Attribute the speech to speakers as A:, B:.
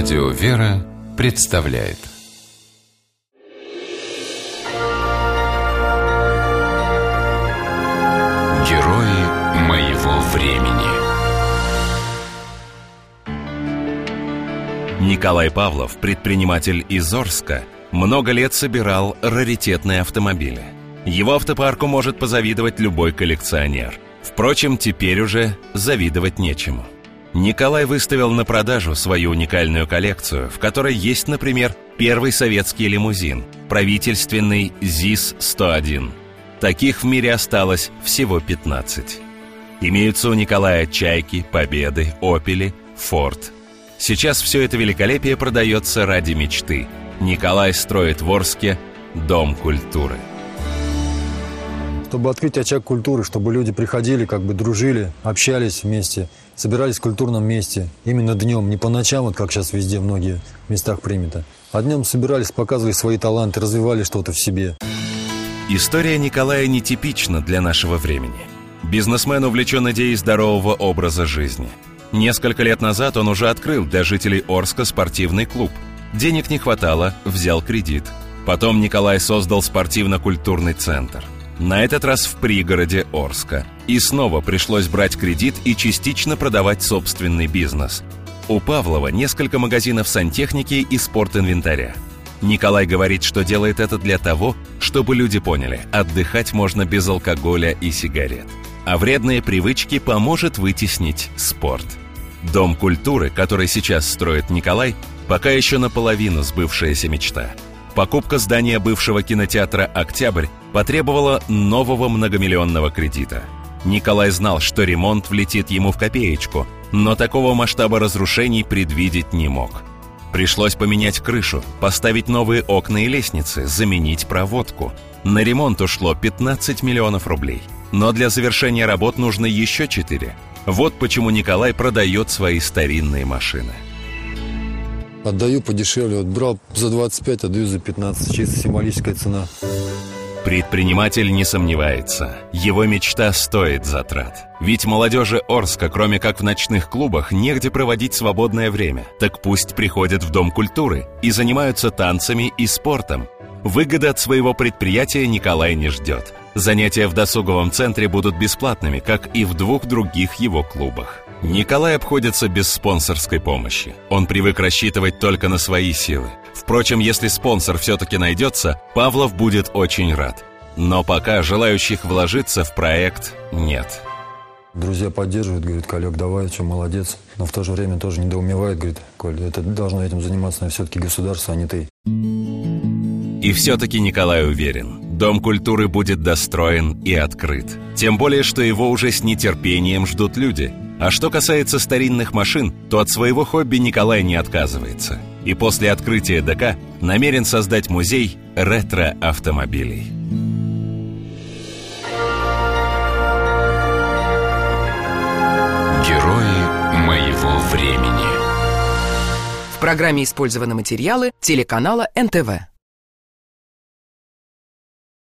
A: Радио «Вера» представляет Герои моего времени
B: Николай Павлов, предприниматель из Орска, много лет собирал раритетные автомобили. Его автопарку может позавидовать любой коллекционер. Впрочем, теперь уже завидовать нечему – Николай выставил на продажу свою уникальную коллекцию, в которой есть, например, первый советский лимузин, правительственный ЗИС-101. Таких в мире осталось всего 15. Имеются у Николая «Чайки», «Победы», «Опели», «Форд». Сейчас все это великолепие продается ради мечты. Николай строит в Орске Дом культуры
C: чтобы открыть очаг культуры, чтобы люди приходили, как бы дружили, общались вместе, собирались в культурном месте. Именно днем, не по ночам, вот как сейчас везде многие местах принято. А днем собирались, показывали свои таланты, развивали что-то в себе.
B: История Николая нетипична для нашего времени. Бизнесмен увлечен идеей здорового образа жизни. Несколько лет назад он уже открыл для жителей Орска спортивный клуб. Денег не хватало, взял кредит. Потом Николай создал спортивно-культурный центр – на этот раз в пригороде Орска. И снова пришлось брать кредит и частично продавать собственный бизнес. У Павлова несколько магазинов сантехники и спортинвентаря. Николай говорит, что делает это для того, чтобы люди поняли, отдыхать можно без алкоголя и сигарет. А вредные привычки поможет вытеснить спорт. Дом культуры, который сейчас строит Николай, пока еще наполовину сбывшаяся мечта – Покупка здания бывшего кинотеатра «Октябрь» потребовала нового многомиллионного кредита. Николай знал, что ремонт влетит ему в копеечку, но такого масштаба разрушений предвидеть не мог. Пришлось поменять крышу, поставить новые окна и лестницы, заменить проводку. На ремонт ушло 15 миллионов рублей. Но для завершения работ нужно еще 4. Вот почему Николай продает свои старинные машины.
C: Отдаю подешевле. Вот брал за 25, отдаю за 15. Чисто символическая цена.
B: Предприниматель не сомневается. Его мечта стоит затрат. Ведь молодежи Орска, кроме как в ночных клубах, негде проводить свободное время. Так пусть приходят в Дом культуры и занимаются танцами и спортом. Выгоды от своего предприятия Николай не ждет. Занятия в досуговом центре будут бесплатными, как и в двух других его клубах. Николай обходится без спонсорской помощи. Он привык рассчитывать только на свои силы. Впрочем, если спонсор все-таки найдется, Павлов будет очень рад. Но пока желающих вложиться в проект нет.
C: Друзья поддерживают, говорят, Колек, давай, что, молодец. Но в то же время тоже недоумевает, говорит, Коль, это должно этим заниматься все-таки государство, а не ты.
B: И все-таки Николай уверен, Дом культуры будет достроен и открыт. Тем более, что его уже с нетерпением ждут люди – а что касается старинных машин, то от своего хобби Николай не отказывается. И после открытия ДК намерен создать музей ретро-автомобилей.
A: Герои моего времени.
D: В программе использованы материалы телеканала НТВ.